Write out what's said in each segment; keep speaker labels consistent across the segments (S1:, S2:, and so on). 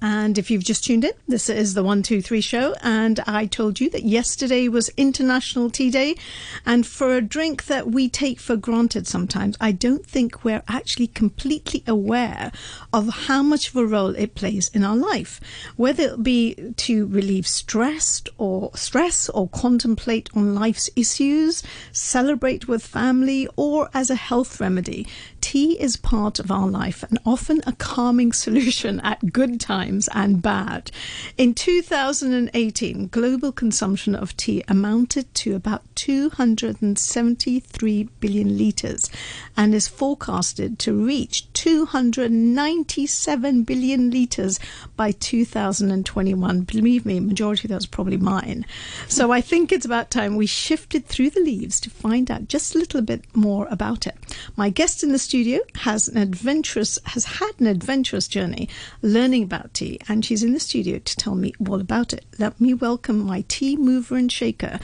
S1: And if you've just tuned in, this is the 123 show. And I told you that yesterday was International Tea Day. And for a drink that we take for granted sometimes, I don't think we're actually completely aware of how much of a role it plays in our life. Whether it be to relieve stress or stress or contemplate on life's issues, celebrate with family, or as a health remedy, tea is part of our life and often a calming solution at good times and bad. In 2018, global consumption of tea amounted to about 273 billion litres and is forecasted to reach 297 billion litres by 2021. Believe me, majority of those probably mine. So I think it's about time we shifted through the leaves to find out just a little bit more about it. My guest in the studio has an adventurous has had an adventurous journey learning about tea, and she's in the studio to tell me all about it. Let me welcome my tea mover and shaker,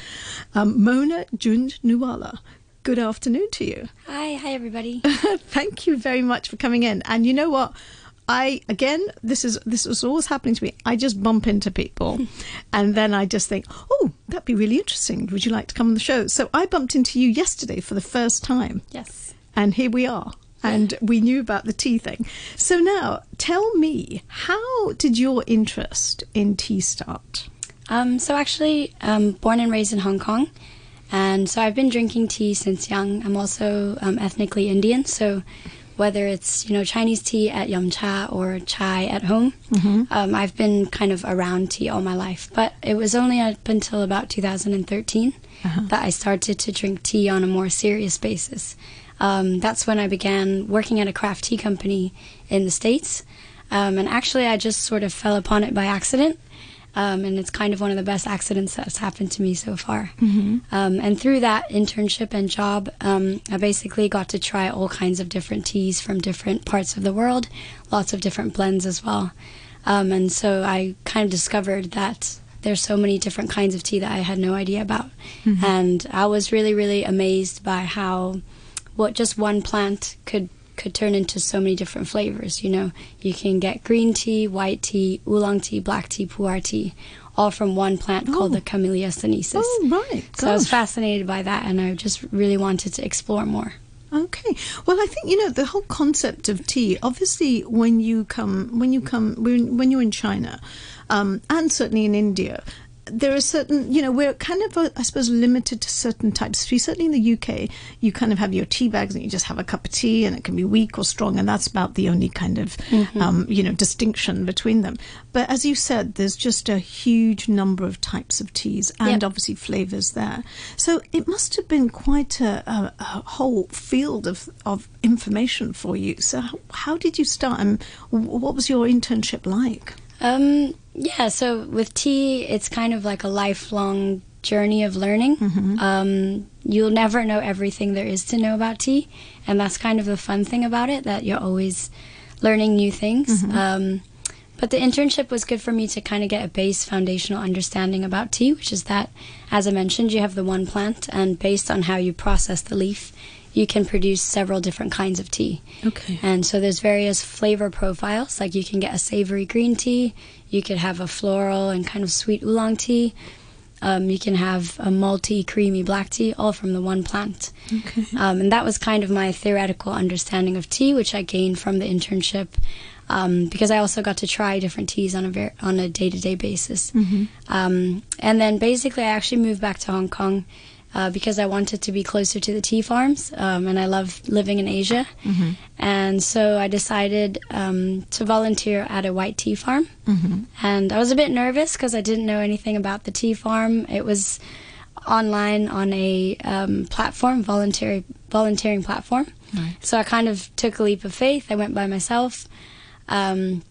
S1: um, Mona Jhunjhnuwala. Good afternoon to you.
S2: Hi, hi everybody.
S1: Thank you very much for coming in. And you know what? I again, this is this is always happening to me. I just bump into people, and then I just think, oh, that'd be really interesting. Would you like to come on the show? So I bumped into you yesterday for the first time.
S2: Yes.
S1: And here we are. And we knew about the tea thing. So now, tell me, how did your interest in tea start?
S2: Um, so actually, um, born and raised in Hong Kong, and so I've been drinking tea since young. I'm also um, ethnically Indian, so whether it's you know Chinese tea at Yum Cha or chai at home, mm-hmm. um, I've been kind of around tea all my life. But it was only up until about 2013 uh-huh. that I started to drink tea on a more serious basis. Um, that's when I began working at a craft tea company in the States. Um, and actually, I just sort of fell upon it by accident. Um, and it's kind of one of the best accidents that's happened to me so far. Mm-hmm. Um, and through that internship and job, um, I basically got to try all kinds of different teas from different parts of the world, lots of different blends as well. Um, and so I kind of discovered that there's so many different kinds of tea that I had no idea about. Mm-hmm. And I was really, really amazed by how what just one plant could could turn into so many different flavors. You know, you can get green tea, white tea, oolong tea, black tea, pu'er tea, all from one plant oh. called the Camellia sinensis.
S1: Oh, right.
S2: So I was fascinated by that, and I just really wanted to explore more.
S1: Okay. Well, I think you know the whole concept of tea. Obviously, when you come, when you come, when, when you're in China, um, and certainly in India, there are certain, you know, we're kind of, uh, I suppose, limited to certain types of tea. Certainly in the UK, you kind of have your tea bags and you just have a cup of tea and it can be weak or strong, and that's about the only kind of, mm-hmm. um, you know, distinction between them. But as you said, there's just a huge number of types of teas and yep. obviously flavors there. So it must have been quite a, a, a whole field of, of information for you. So how, how did you start and what was your internship like?
S2: Um, yeah, so with tea, it's kind of like a lifelong journey of learning. Mm-hmm. Um, you'll never know everything there is to know about tea, and that's kind of the fun thing about it that you're always learning new things. Mm-hmm. Um, but the internship was good for me to kind of get a base foundational understanding about tea, which is that, as I mentioned, you have the one plant, and based on how you process the leaf, you can produce several different kinds of tea.
S1: Okay.
S2: And so there's various flavor profiles. Like you can get a savory green tea, you could have a floral and kind of sweet oolong tea. Um, you can have a malty, creamy black tea, all from the one plant. Okay. Um, and that was kind of my theoretical understanding of tea, which I gained from the internship, um, because I also got to try different teas on a ver- on a day to day basis. Mm-hmm. Um, and then basically, I actually moved back to Hong Kong uh, because I wanted to be closer to the tea farms, um, and I love living in Asia. Mm-hmm. And so I decided um, to volunteer at a white tea farm. Mm-hmm. And I was a bit nervous because I didn't know anything about the tea farm. It was online on a um, platform, voluntary volunteering platform. Right. So I kind of took a leap of faith. I went by myself. Um,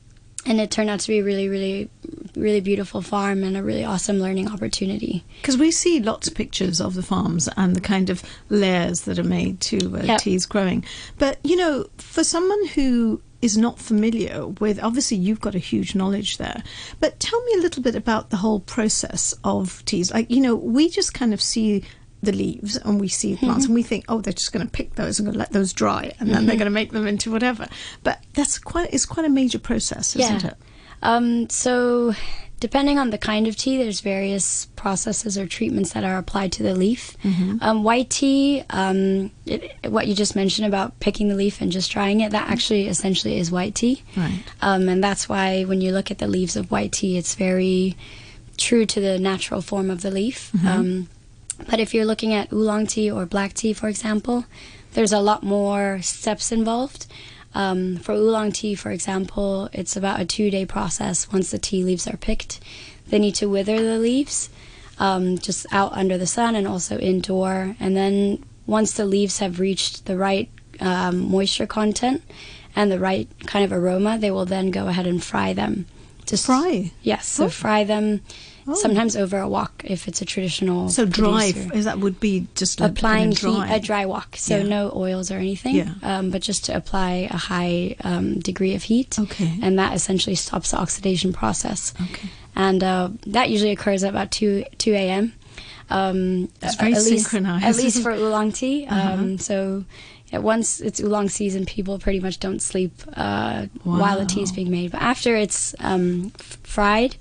S2: and it turned out to be really, really, really beautiful farm and a really awesome learning opportunity.
S1: Because we see lots of pictures of the farms and the kind of layers that are made to uh, yep. teas growing. But, you know, for someone who is not familiar with, obviously you've got a huge knowledge there, but tell me a little bit about the whole process of teas. Like, you know, we just kind of see the leaves and we see plants mm-hmm. and we think, oh, they're just going to pick those and going to let those dry and then mm-hmm. they're going to make them into whatever. But that's quite it's quite a major process, isn't
S2: yeah.
S1: it?
S2: Um, so, depending on the kind of tea, there's various processes or treatments that are applied to the leaf. Um, white tea, um, it, what you just mentioned about picking the leaf and just drying it, that actually essentially is white tea.
S1: Right.
S2: Um, and that's why when you look at the leaves of white tea, it's very true to the natural form of the leaf. Um, but if you're looking at oolong tea or black tea, for example, there's a lot more steps involved. Um, for oolong tea, for example, it's about a two day process once the tea leaves are picked. They need to wither the leaves um, just out under the sun and also indoor. And then once the leaves have reached the right um, moisture content and the right kind of aroma, they will then go ahead and fry them. Just
S1: Fry?
S2: Yes, so
S1: Oh.
S2: fry them
S1: Oh.
S2: sometimes over a wok if it's a traditional.
S1: So dry,
S2: producer.
S1: is that would be just like
S2: applying
S1: kind of
S2: heat, a dry wok, so
S1: Yeah.
S2: no oils or anything.
S1: Yeah.
S2: Um, but just to apply a high um, degree of heat.
S1: Okay.
S2: And that essentially stops the oxidation process.
S1: Okay.
S2: And uh, that usually occurs at about two two a.m. Um,
S1: It's very
S2: at least,
S1: synchronized.
S2: At least for oolong tea.
S1: Uh-huh.
S2: Um, so. yeah, Once it's oolong season, people pretty much don't sleep uh, while the tea is being made. But after it's um, f- fried,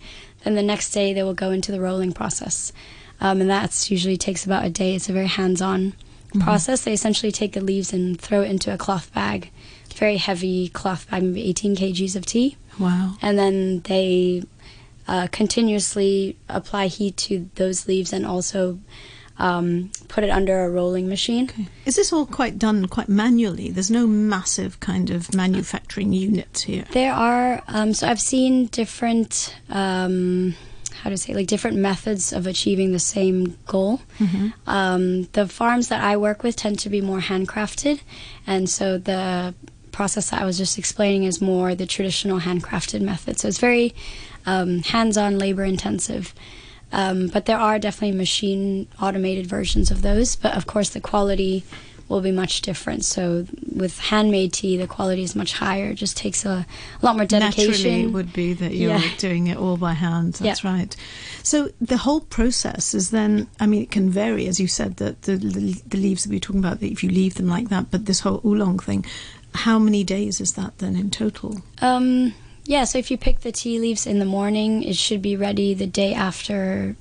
S2: then the next day they will go into the rolling process, um, and that usually takes about a day. It's a very hands-on
S1: Mm-hmm.
S2: process. They essentially take the leaves and throw it into a cloth bag, very heavy cloth bag, maybe 18 kgs of tea,
S1: Wow.
S2: and then they uh, continuously apply heat to those leaves and also um, put it under a rolling machine.
S1: Okay. Is this all quite done quite manually? There's no massive kind of manufacturing units here.
S2: There are um, so I've seen different um, how to say like different methods of achieving the same goal. Um, the farms that I work with tend to be more handcrafted, and so the process that I was just explaining is more the traditional handcrafted method. So it's very um, hands-on, labor-intensive. Um, but there are definitely machine automated versions of those. But of course, the quality will be much different. So with handmade tea, the quality is much higher. It just takes a, a lot more dedication.
S1: Naturally, it would be that you're
S2: Yeah.
S1: doing it all by hand. That's
S2: Yeah.
S1: right. So the whole process is then. I mean, it can vary, as you said, that the, the the leaves that we're talking about. That if you leave them like that, but this whole oolong thing, how many days is that then in total?
S2: Um, yeah, so if you pick the tea leaves in the morning, it should be ready the day after.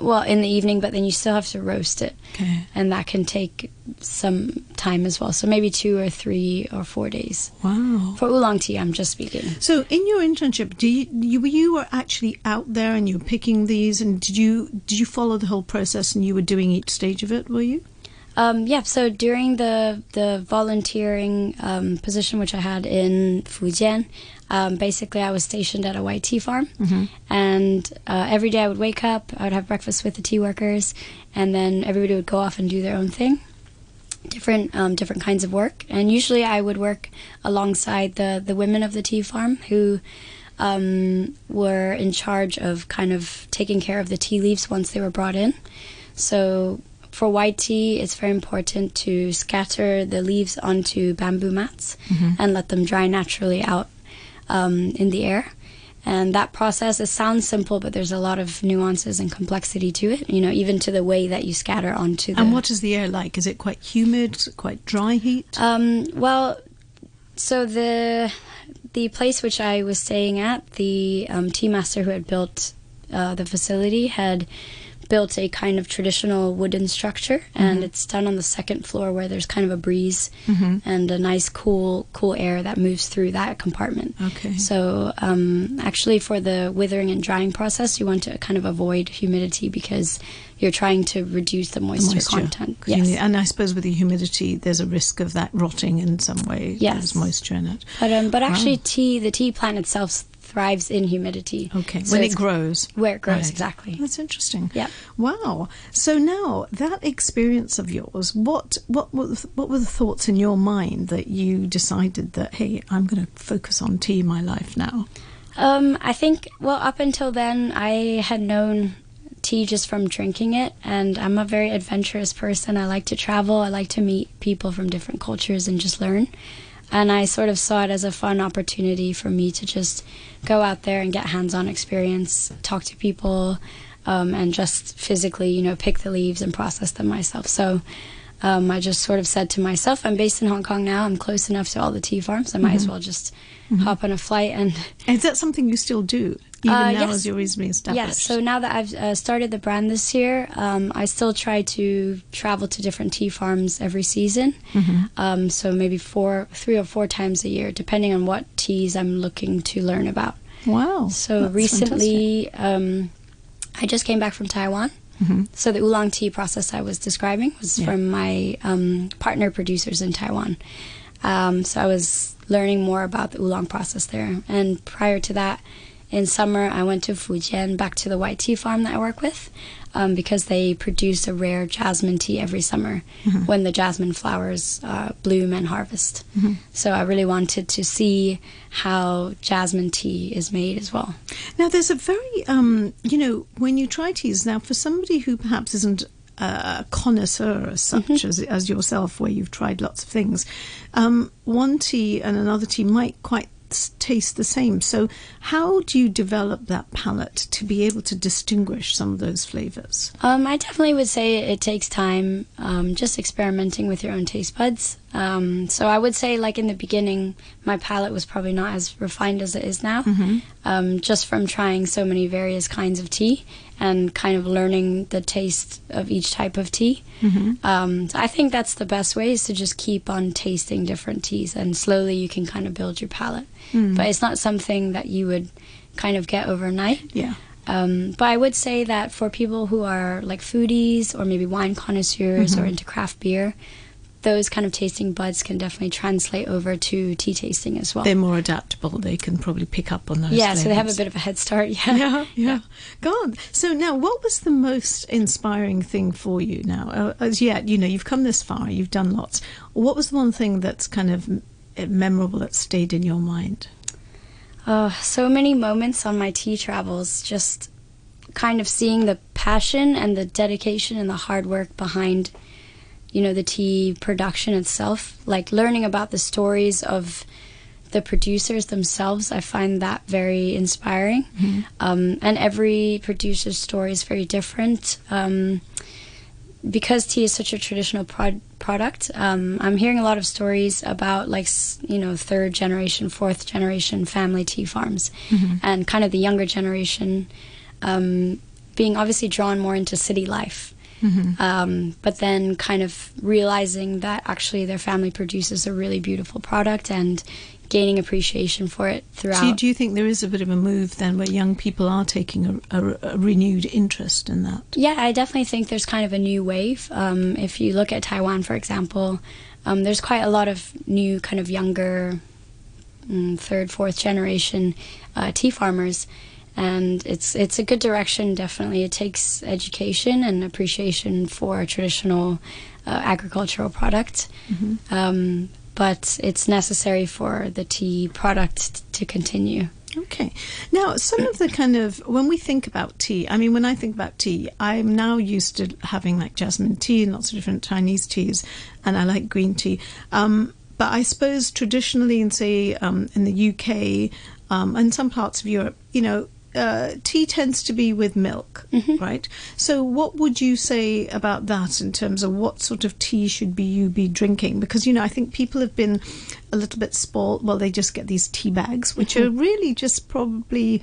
S2: Well, in the evening, but then you still have to roast it,
S1: Okay.
S2: and that can take some time as well. So maybe two or three or four days.
S1: Wow.
S2: For oolong tea, I'm just speaking.
S1: So, in your internship, do you, you you were actually out there and you were picking these, and did you did you follow the whole process and you were doing each stage of it? Were you?
S2: Um, yeah, so during the the volunteering um, position which I had in Fujian, um, basically I was stationed at a white tea farm, and uh, every day I would wake up, I would have breakfast with the tea workers, and then everybody would go off and do their own thing, different um, different kinds of work, and usually I would work alongside the the women of the tea farm who. Um, were in charge of kind of taking care of the tea leaves once they were brought in. So for white tea, it's very important to scatter the leaves onto bamboo mats and let them dry naturally out um, in the air. And that process, it sounds simple, but there's a lot of nuances and complexity to it, you know, even to the way that you scatter onto the.
S1: And what is the air like? Is it quite humid? Is it quite dry heat?
S2: Um, well, so the the place which I was staying at, the um, tea master who had built uh, the facility had built a kind of traditional wooden structure, and it's done on the second floor where there's kind of a breeze and a nice cool cool air that moves through that compartment.
S1: Okay.
S2: So um, actually, for the withering and drying process, you want to kind of avoid humidity because you're trying to reduce the
S1: The
S2: moisture, content.
S1: you need- and I suppose with the humidity, there's a risk of that rotting in some way.
S2: Yes.
S1: There's moisture in it.
S2: But um, but actually,
S1: Wow.
S2: tea the tea plant itself thrives in humidity.
S1: Okay.
S2: So
S1: when it grows.
S2: where it grows
S1: Right.
S2: exactly.
S1: That's interesting.
S2: Yeah.
S1: Wow. So now that experience of yours, what what were the, what were the thoughts in your mind that you decided that hey, I'm going to focus on tea in my life now?
S2: Um, I think well up until then I had known tea just from drinking it, and I'm a very adventurous person. I like to travel. I like to meet people from different cultures and just learn. And I sort of saw it as a fun opportunity for me to just go out there and get hands-on experience, talk to people, um, and just physically, you know, pick the leaves and process them myself. So um, I just sort of said to myself, I'm based in Hong Kong now. I'm close enough to all the tea farms. I might as well just hop on a flight and
S1: Is that something you still do, even
S2: Uh,
S1: now
S2: yes.
S1: as you're reasonably established?
S2: Yes. So now that I've uh, started the brand this year, um, I still try to travel to different tea farms every season.
S1: Mm-hmm.
S2: Um, so maybe four, three or four times a year, depending on what teas I'm looking to learn about.
S1: wow.
S2: So recently, um, I just came back from Taiwan.
S1: Mhm.
S2: So the oolong tea process I was describing was
S1: Yeah.
S2: from my um, partner producers in Taiwan. Um, so I was learning more about the oolong process there. And prior to that, in summer, I went to Fujian, back to the white tea farm that I work with, um, because they produce a rare jasmine tea every summer
S1: Mm-hmm.
S2: when the jasmine flowers uh, bloom and harvest. So I really wanted to see how jasmine tea is made as well.
S1: Now, there's a very, um, you know, when you try teas, now for somebody who perhaps isn't a connoisseur as such
S2: Mm-hmm.
S1: as, as yourself, where you've tried lots of things, um, one tea and another tea might quite taste the same. So, how do you develop that palate to be able to distinguish some of those flavors?
S2: Um, I definitely would say it takes time, um, just experimenting with your own taste buds. Um, so I would say, like in the beginning, my palate was probably not as refined as it is now, um, just from trying so many various kinds of tea and kind of learning the taste of each type of tea. Um, so I think that's the best way is to just keep on tasting different teas, and slowly you can kind of build your palate. But it's not something that you would kind of get overnight.
S1: Yeah.
S2: Um, but I would say that for people who are like foodies or maybe wine connoisseurs or into craft beer, those kind of tasting buds can definitely translate over to tea tasting as well.
S1: They're more adaptable. They can probably pick up on those.
S2: yeah, so they have a bit of a head start. Yeah.
S1: yeah, yeah. God. So now, what was the most inspiring thing for you? Now, uh, as yet, you know, you've come this far. You've done lots. What was the one thing that's kind of memorable that stayed in your mind?
S2: Uh, so many moments on my tea travels, just kind of seeing the passion and the dedication and the hard work behind, you know, the tea production itself. Like learning about the stories of the producers themselves, I find that very inspiring. Um, and every producer's story is very different. Um, because tea is such a traditional prod- product, um, I'm hearing a lot of stories about like you know third generation, fourth generation family tea farms, and kind of the younger generation um, being obviously drawn more into city life. Um, but then kind of realizing that actually their family produces a really beautiful product and gaining appreciation for it throughout.
S1: So, do you think there is a bit of a move then where young people are taking a, a, a renewed interest in that?
S2: Yeah, I definitely think there's kind of a new wave. Um, if you look at Taiwan, for example, um, there's quite a lot of new, kind of younger, mm, third, fourth generation uh, tea farmers, and it's it's a good direction. Definitely, it takes education and appreciation for a traditional uh, agricultural product. Um, but it's necessary for the tea product t- to continue.
S1: Okay. Now, some of the kind of when we think about tea, I mean, when I think about tea, I'm now used to having like jasmine tea and lots of different Chinese teas, and I like green tea. Um, but I suppose traditionally, in say um, in the UK um, and some parts of Europe, you know, uh, tea tends to be with milk, right? So, what would you say about that in terms of what sort of tea should be you be drinking? Because you know, I think people have been a little bit spoiled. Well, they just get these tea bags, which are really just probably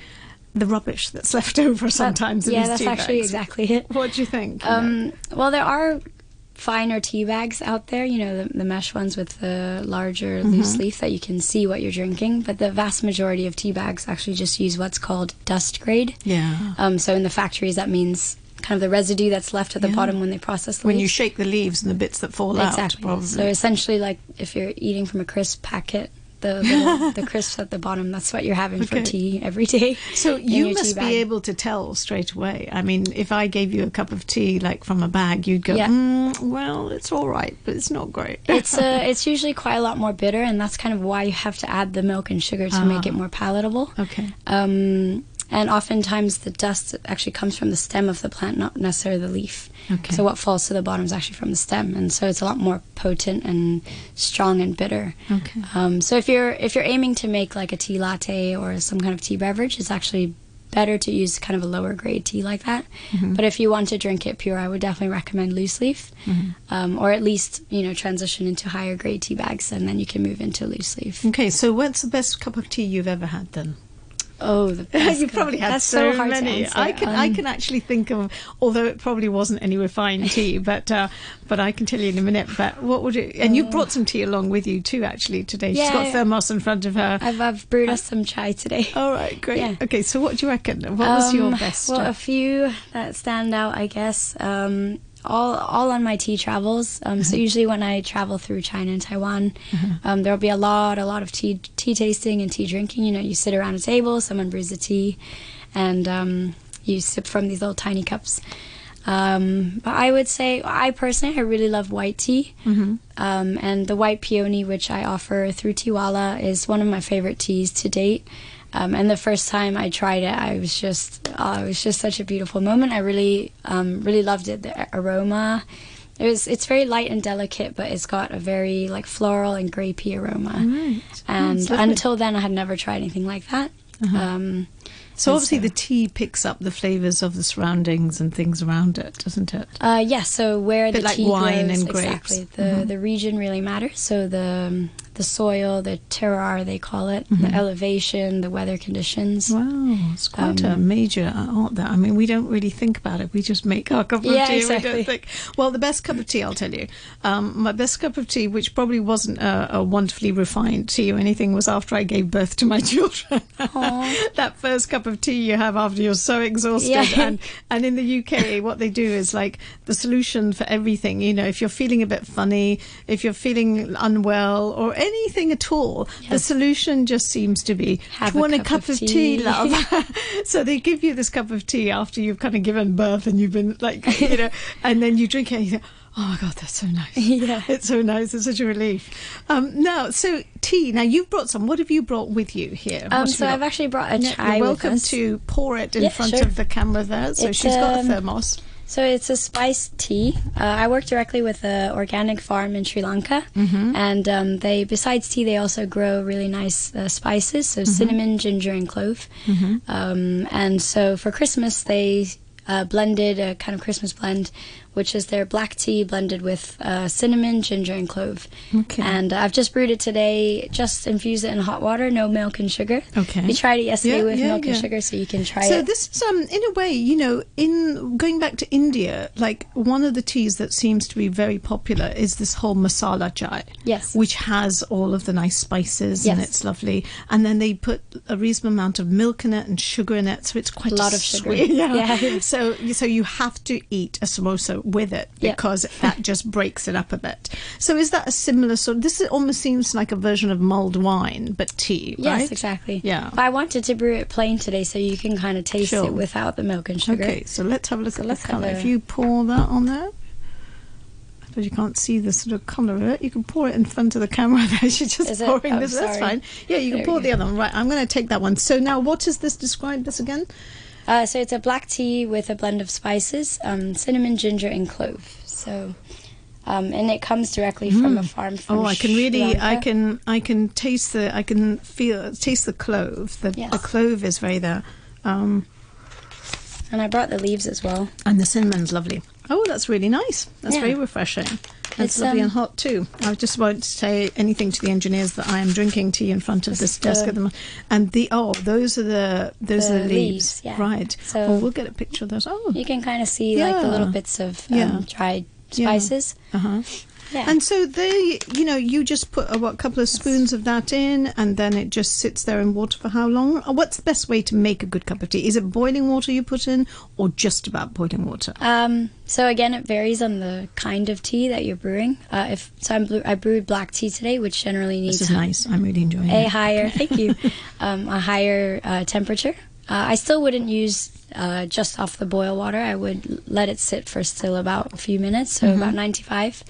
S1: the rubbish that's left over sometimes. in
S2: yeah, that's actually
S1: bags.
S2: exactly it.
S1: What do you think?
S2: Um, well, there are finer tea bags out there, you know, the, the mesh ones with the larger
S1: Mm-hmm.
S2: loose leaf that you can see what you're drinking. But the vast majority of tea bags actually just use what's called dust grade.
S1: yeah.
S2: Um, so in the factories, that means kind of the residue that's left at the
S1: Yeah.
S2: bottom when they process the
S1: when you shake the leaves and the bits that fall out,
S2: exactly. So essentially, like if you're eating from a crisp packet, the little, the crisps at the bottom, that's what you're having
S1: Okay.
S2: for tea every day.
S1: So you must be able to tell straight away. I mean, if I gave you a cup of tea like from a bag, you'd go,
S2: Yeah.
S1: mm, "Well, it's all right, but it's not great."
S2: it's uh, it's usually quite a lot more bitter, and that's kind of why you have to add the milk and sugar to make it more palatable.
S1: okay.
S2: Um, and oftentimes the dust actually comes from the stem of the plant, not necessarily the leaf.
S1: Okay.
S2: So what falls to the bottom is actually from the stem, and so it's a lot more potent and strong and bitter.
S1: Okay.
S2: Um, so if you're if you're aiming to make like a tea latte or some kind of tea beverage, it's actually better to use kind of a lower grade tea like that.
S1: Mm-hmm.
S2: But if you want to drink it pure, I would definitely recommend loose leaf,
S1: Mm-hmm.
S2: um, or at least you know transition into higher grade tea bags, and then you can move into loose leaf.
S1: Okay, so what's the best cup of tea you've ever had then?
S2: Oh,
S1: you probably had
S2: That's
S1: so,
S2: so
S1: many. I can I
S2: Um,
S1: can actually think of, although it probably wasn't any refined tea, but uh, but I can tell you in a minute. But what would it? And you brought some tea along with you too, actually today. She's got
S2: Uh, Yeah.
S1: thermos in front of her.
S2: I've, I've brewed us some chai today.
S1: All right, great.
S2: Yeah.
S1: Okay, so what do you reckon? What was your
S2: Um,
S1: best?
S2: Well,
S1: uh,
S2: a few that stand out, I guess. Um, all all on my tea travels. Um,
S1: Mm-hmm.
S2: So usually when I travel through China and Taiwan, um, there'll be a lot a lot of tea tea tasting and tea drinking. You know, you sit around a table, someone brews the tea, and um, you sip from these little tiny cups. Um, but I would say, I personally, I really love white tea.
S1: Mm-hmm.
S2: Um, and the white peony, which I offer through Tiwala, is one of my favorite teas to date. Um, and the first time I tried it, I was just, oh, it was just such a beautiful moment. I really, um, really loved it. The aroma, it was, it's very light and delicate, but it's got a very like floral and grapey aroma.
S1: Right.
S2: And
S1: That's
S2: until then, I had never tried anything like that. Um,
S1: so obviously
S2: so-
S1: the tea picks up the flavors of the surroundings and things around it, doesn't it?
S2: Uh, yeah, so where the
S1: like
S2: tea
S1: wine
S2: grows,
S1: and grapes.
S2: exactly. The the region really matters. So the um, the soil, the terroir they call it, the elevation, the weather conditions.
S1: Wow, it's quite a
S2: Um,
S1: major art there. I mean, we don't really think about it. We just make our cup of
S2: Yeah,
S1: tea. We don't think. Well, the best cup of tea, I'll tell you. Um, my best cup of tea, which probably wasn't a, a wonderfully refined tea or anything, was after I gave birth to my children. That first cup of tea you have after you're so exhausted.
S2: Yeah.
S1: And, and in the UK, what they do is like the solution for everything. You know, if you're feeling a bit funny, if you're feeling unwell, or anything at all, the solution just seems to be,
S2: Have
S1: "Do you
S2: a
S1: want a
S2: cup of
S1: tea,
S2: tea."
S1: love? so they give you this cup of tea after you've kind of given birth and you've been like, you know, and then you drink it and you think, oh my God, that's so nice.
S2: Yeah.
S1: It's so nice. It's such a relief. Um, now, so tea. Now, you've brought some. What have you brought with you here?
S2: Um, so I've
S1: got?
S2: actually brought a chai
S1: You're welcome to pour it in
S2: Yeah,
S1: front
S2: sure.
S1: of the camera there. So
S2: It's,
S1: she's got a
S2: um,
S1: thermos.
S2: So it's a spiced tea. Uh, I work directly with an organic farm in Sri Lanka,
S1: Mm-hmm.
S2: and um, they besides tea, they also grow really nice uh, spices, so
S1: Mm-hmm.
S2: cinnamon, ginger, and clove. Um, and so for Christmas, they uh, blended a kind of Christmas blend, which is their black tea blended with uh, cinnamon, ginger, and clove.
S1: Okay.
S2: And I've just brewed it today. Just infuse it in hot water, no milk and sugar.
S1: Okay.
S2: We tried it yesterday
S1: Yeah,
S2: with
S1: yeah,
S2: milk
S1: yeah.
S2: and sugar, so you can try
S1: So
S2: it.
S1: So this is, um, in a way, you know, in going back to India, like one of the teas that seems to be very popular is this whole masala chai.
S2: Yes.
S1: Which has all of the nice spices and it's lovely. And then they put a reasonable amount of milk in it and sugar in it, so it's quite
S2: A lot of sugar.
S1: sweet. Yeah.
S2: Yeah.
S1: So so you have to eat a samosa with it
S2: Yep.
S1: because that just breaks it up a bit. So is that a similar sort? Of, This almost seems like a version of mulled wine, but tea,
S2: Yes,
S1: right?
S2: exactly.
S1: Yeah.
S2: But I wanted to brew it plain today so you can kind of taste
S1: Sure.
S2: it without the milk and sugar.
S1: Okay, so let's have a look
S2: So
S1: at
S2: let's
S1: the
S2: have
S1: colour.
S2: a-
S1: If you pour that on there, I suppose you can't see the sort of colour of it. You can pour it in front of the camera there. She's just
S2: Is
S1: pouring
S2: Oh,
S1: this. That's fine. Yeah, you can
S2: There
S1: pour the other one. Right, I'm going to take that one. So now, what is this? Describe this again.
S2: Uh, so it's a black tea with a blend of spices, um, cinnamon, ginger, and clove. So, um, and it comes directly from a farm. From
S1: Oh, I can really, I can, I can taste the, I can feel, taste the clove. The,
S2: Yes.
S1: the clove is very there, um,
S2: And I brought the leaves as well.
S1: and the cinnamon's lovely. Oh, that's really nice. That's
S2: Yeah.
S1: very refreshing. That's
S2: It's,
S1: lovely
S2: um,
S1: and hot too. I just won't say anything to the engineers that I am drinking tea in front of this desk
S2: the-
S1: at the moment. And the oh, those are the those are
S2: The
S1: the leaves,
S2: leaves, yeah.
S1: right?
S2: So-
S1: oh, we'll get a picture of those. Oh,
S2: You can kind of see like the little bits of um,
S1: Yeah.
S2: dried
S1: Yeah.
S2: spices.
S1: uh huh.
S2: Yeah.
S1: And so they, you know, you just put a what, couple of spoons of that in, and then it just sits there in water for how long? Uh, What's the best way to make a good cup of tea? Is it boiling water you put in, or just about boiling water?
S2: Um, so again, it varies on the kind of tea that you're brewing. Uh, if so, I'm I brewed black tea today, which generally needs
S1: This is nice. I'm really enjoying
S2: a
S1: it.
S2: higher thank you um, a higher uh, temperature uh, i still wouldn't use uh, just off the boil water i would let it sit for still about a few minutes so
S1: Mm-hmm.
S2: about 95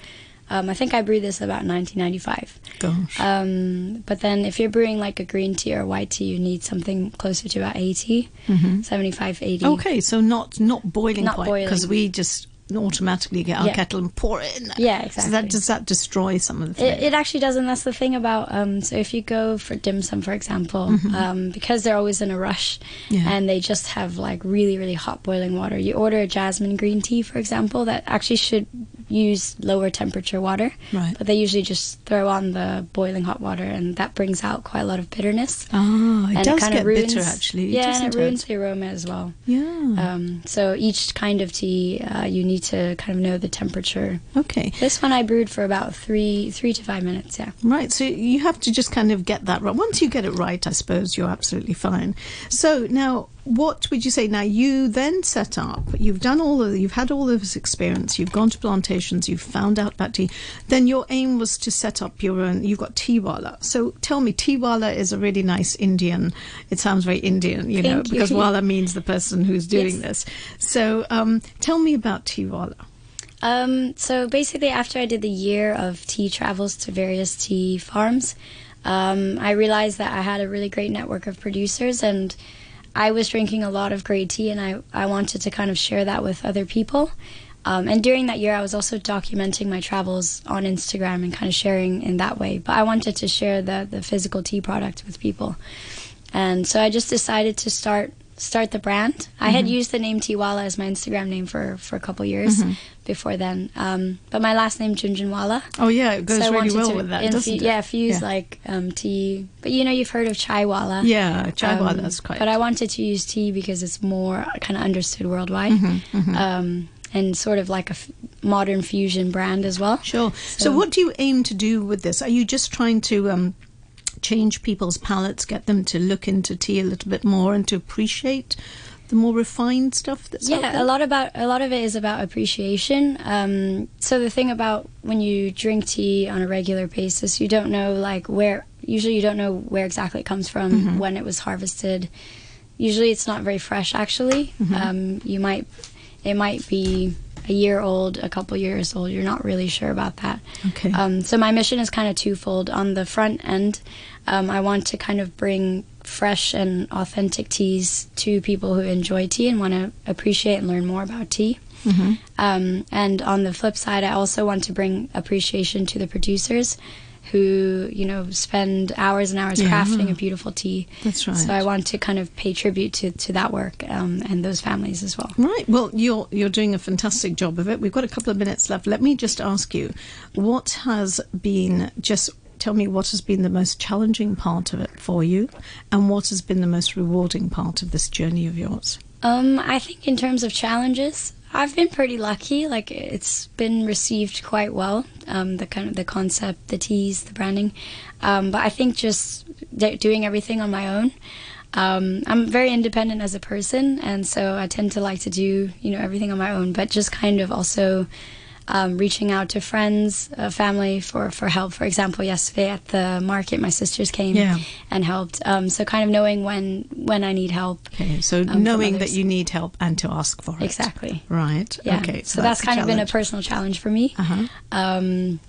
S2: um, i think i brewed this about 1995
S1: Gosh.
S2: um, but then if you're brewing like a green tea or a white tea you need something closer to about 80 75 80
S1: Mm-hmm. Okay, so not not boiling
S2: Not
S1: point because we just automatically get our
S2: Yeah.
S1: kettle and pour it in.
S2: Yeah,
S1: So
S2: exactly.
S1: that does that destroy some of the flavor?
S2: It, it actually doesn't. That's the thing about. Um, so if you go for dim sum, for example, um, because they're always in a rush,
S1: Mm-hmm. Yeah.
S2: and they just have like really, really hot boiling water. You order a jasmine green tea, for example, that actually should use lower temperature water,
S1: Right.
S2: but they usually just throw on the boiling hot water, and that brings out quite a lot of bitterness.
S1: ah, it
S2: and
S1: does
S2: kind
S1: get
S2: ruins,
S1: bitter actually.
S2: Yeah, and it
S1: it?
S2: ruins the aroma as well.
S1: Yeah.
S2: Um, so each kind of tea, uh, you need to kind of know the temperature.
S1: okay.
S2: This one I brewed for about three, three to five minutes. Yeah.
S1: Right, so you have to just kind of get that right. Once you get it right, I suppose you're absolutely fine. So now, what would you say? Now you then set up. You've done all of. You've had all of this experience. You've gone to plantations. You've found out about tea. Then your aim was to set up your own. You've got Teawala. So tell me, Teawala is a really nice Indian. It sounds very Indian, you know,
S2: Thank you.
S1: because Wala means the person who's doing
S2: Yes.
S1: this. So um, tell me about Teawala.
S2: Um, so basically, after I did the year of tea travels to various tea farms, um, I realized that I had a really great network of producers and I was drinking a lot of great tea and I, I wanted to kind of share that with other people. Um, and during that year, I was also documenting my travels on Instagram and kind of sharing in that way. But I wanted to share the, the physical tea product with people. And so I just decided to start start the brand. I had used the name Tiwala as my Instagram name for, for a couple years before then. Um, but my last name Jhunjhnuwala.
S1: Oh yeah, it goes
S2: so
S1: really well with that,
S2: infu-
S1: doesn't it?
S2: Yeah, fuse
S1: Yeah.
S2: like um, tea. But you know, you've heard of Chaiwala.
S1: Yeah, Chaiwala
S2: Um,
S1: is quite.
S2: But I wanted to use tea because it's more kind of understood worldwide.
S1: Mm-hmm,
S2: Um, and sort of like a f- modern fusion brand as well.
S1: Sure. So, what do you aim to do with this? Are you just trying to um, change people's palates, get them to look into tea a little bit more, and to appreciate the more refined stuff that's out
S2: yeah
S1: there?
S2: a lot about a lot of it is about appreciation um, so the thing about when you drink tea on a regular basis you don't know like where usually you don't know where exactly it comes from
S1: Mm-hmm.
S2: when it was harvested usually it's not very fresh actually
S1: Mm-hmm.
S2: um, you might it might be a year old a couple years old you're not really sure about that
S1: Okay.
S2: um, so my mission is kind of twofold. On the front end, um, I want to kind of bring fresh and authentic teas to people who enjoy tea and want to appreciate and learn more about tea.
S1: Mm-hmm.
S2: Um, and on the flip side, I also want to bring appreciation to the producers who, you know, spend hours and hours
S1: Yeah.
S2: crafting a beautiful tea.
S1: That's right.
S2: So I want to kind of pay tribute to, to that work um, and those families as well.
S1: Right. Well, you're you're doing a fantastic job of it. We've got a couple of minutes left. Let me just ask you, what has been just tell me what has been the most challenging part of it for you, and what has been the most rewarding part of this journey of yours?
S2: Um, I think in terms of challenges, I've been pretty lucky. Like it's been received quite well. Um, the kind of the concept, the teas, the branding. Um, but I think just doing everything on my own. Um, I'm very independent as a person, and so I tend to like to do you know everything on my own. But just kind of also um, reaching out to friends, uh, family for, for help. For example, yesterday at the market, my sisters came
S1: Yeah.
S2: and helped. Um, so kind of knowing when when I need help.
S1: Okay, so
S2: from
S1: knowing that you need help and to ask for it.
S2: Exactly.
S1: Right.
S2: Yeah.
S1: Okay.
S2: So, that's, kind of been a personal challenge for me.
S1: Uh-huh.
S2: Um,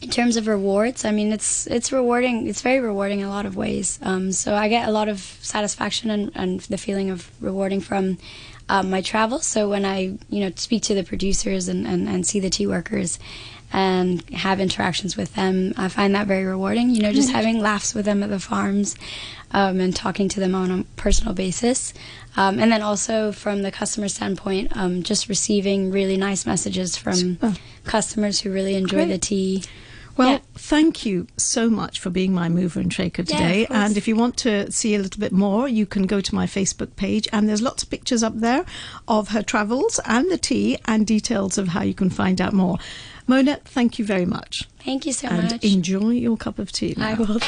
S2: in terms of rewards, I mean, it's it's rewarding. It's very rewarding in a lot of ways. Um, so I get a lot of satisfaction and, and the feeling of rewarding from um, my travels. So when I you know speak to the producers and, and, and see the tea workers and have interactions with them, I find that very rewarding. You know, just having laughs with them at the farms um, and talking to them on a personal basis. Um, and then also from the customer standpoint, um, just receiving really nice messages from
S1: Super.
S2: customers who really enjoy
S1: Great.
S2: the tea.
S1: Well,
S2: Yeah.
S1: thank you so much for being my mover and shaker today.
S2: course.
S1: and if you want to see a little bit more, you can go to my Facebook page, and there's lots of pictures up there of her travels and the tea, and details of how you can find out more. Mona, thank you very much,
S2: Thank you so
S1: and
S2: much.
S1: enjoy your cup of tea.
S2: I will.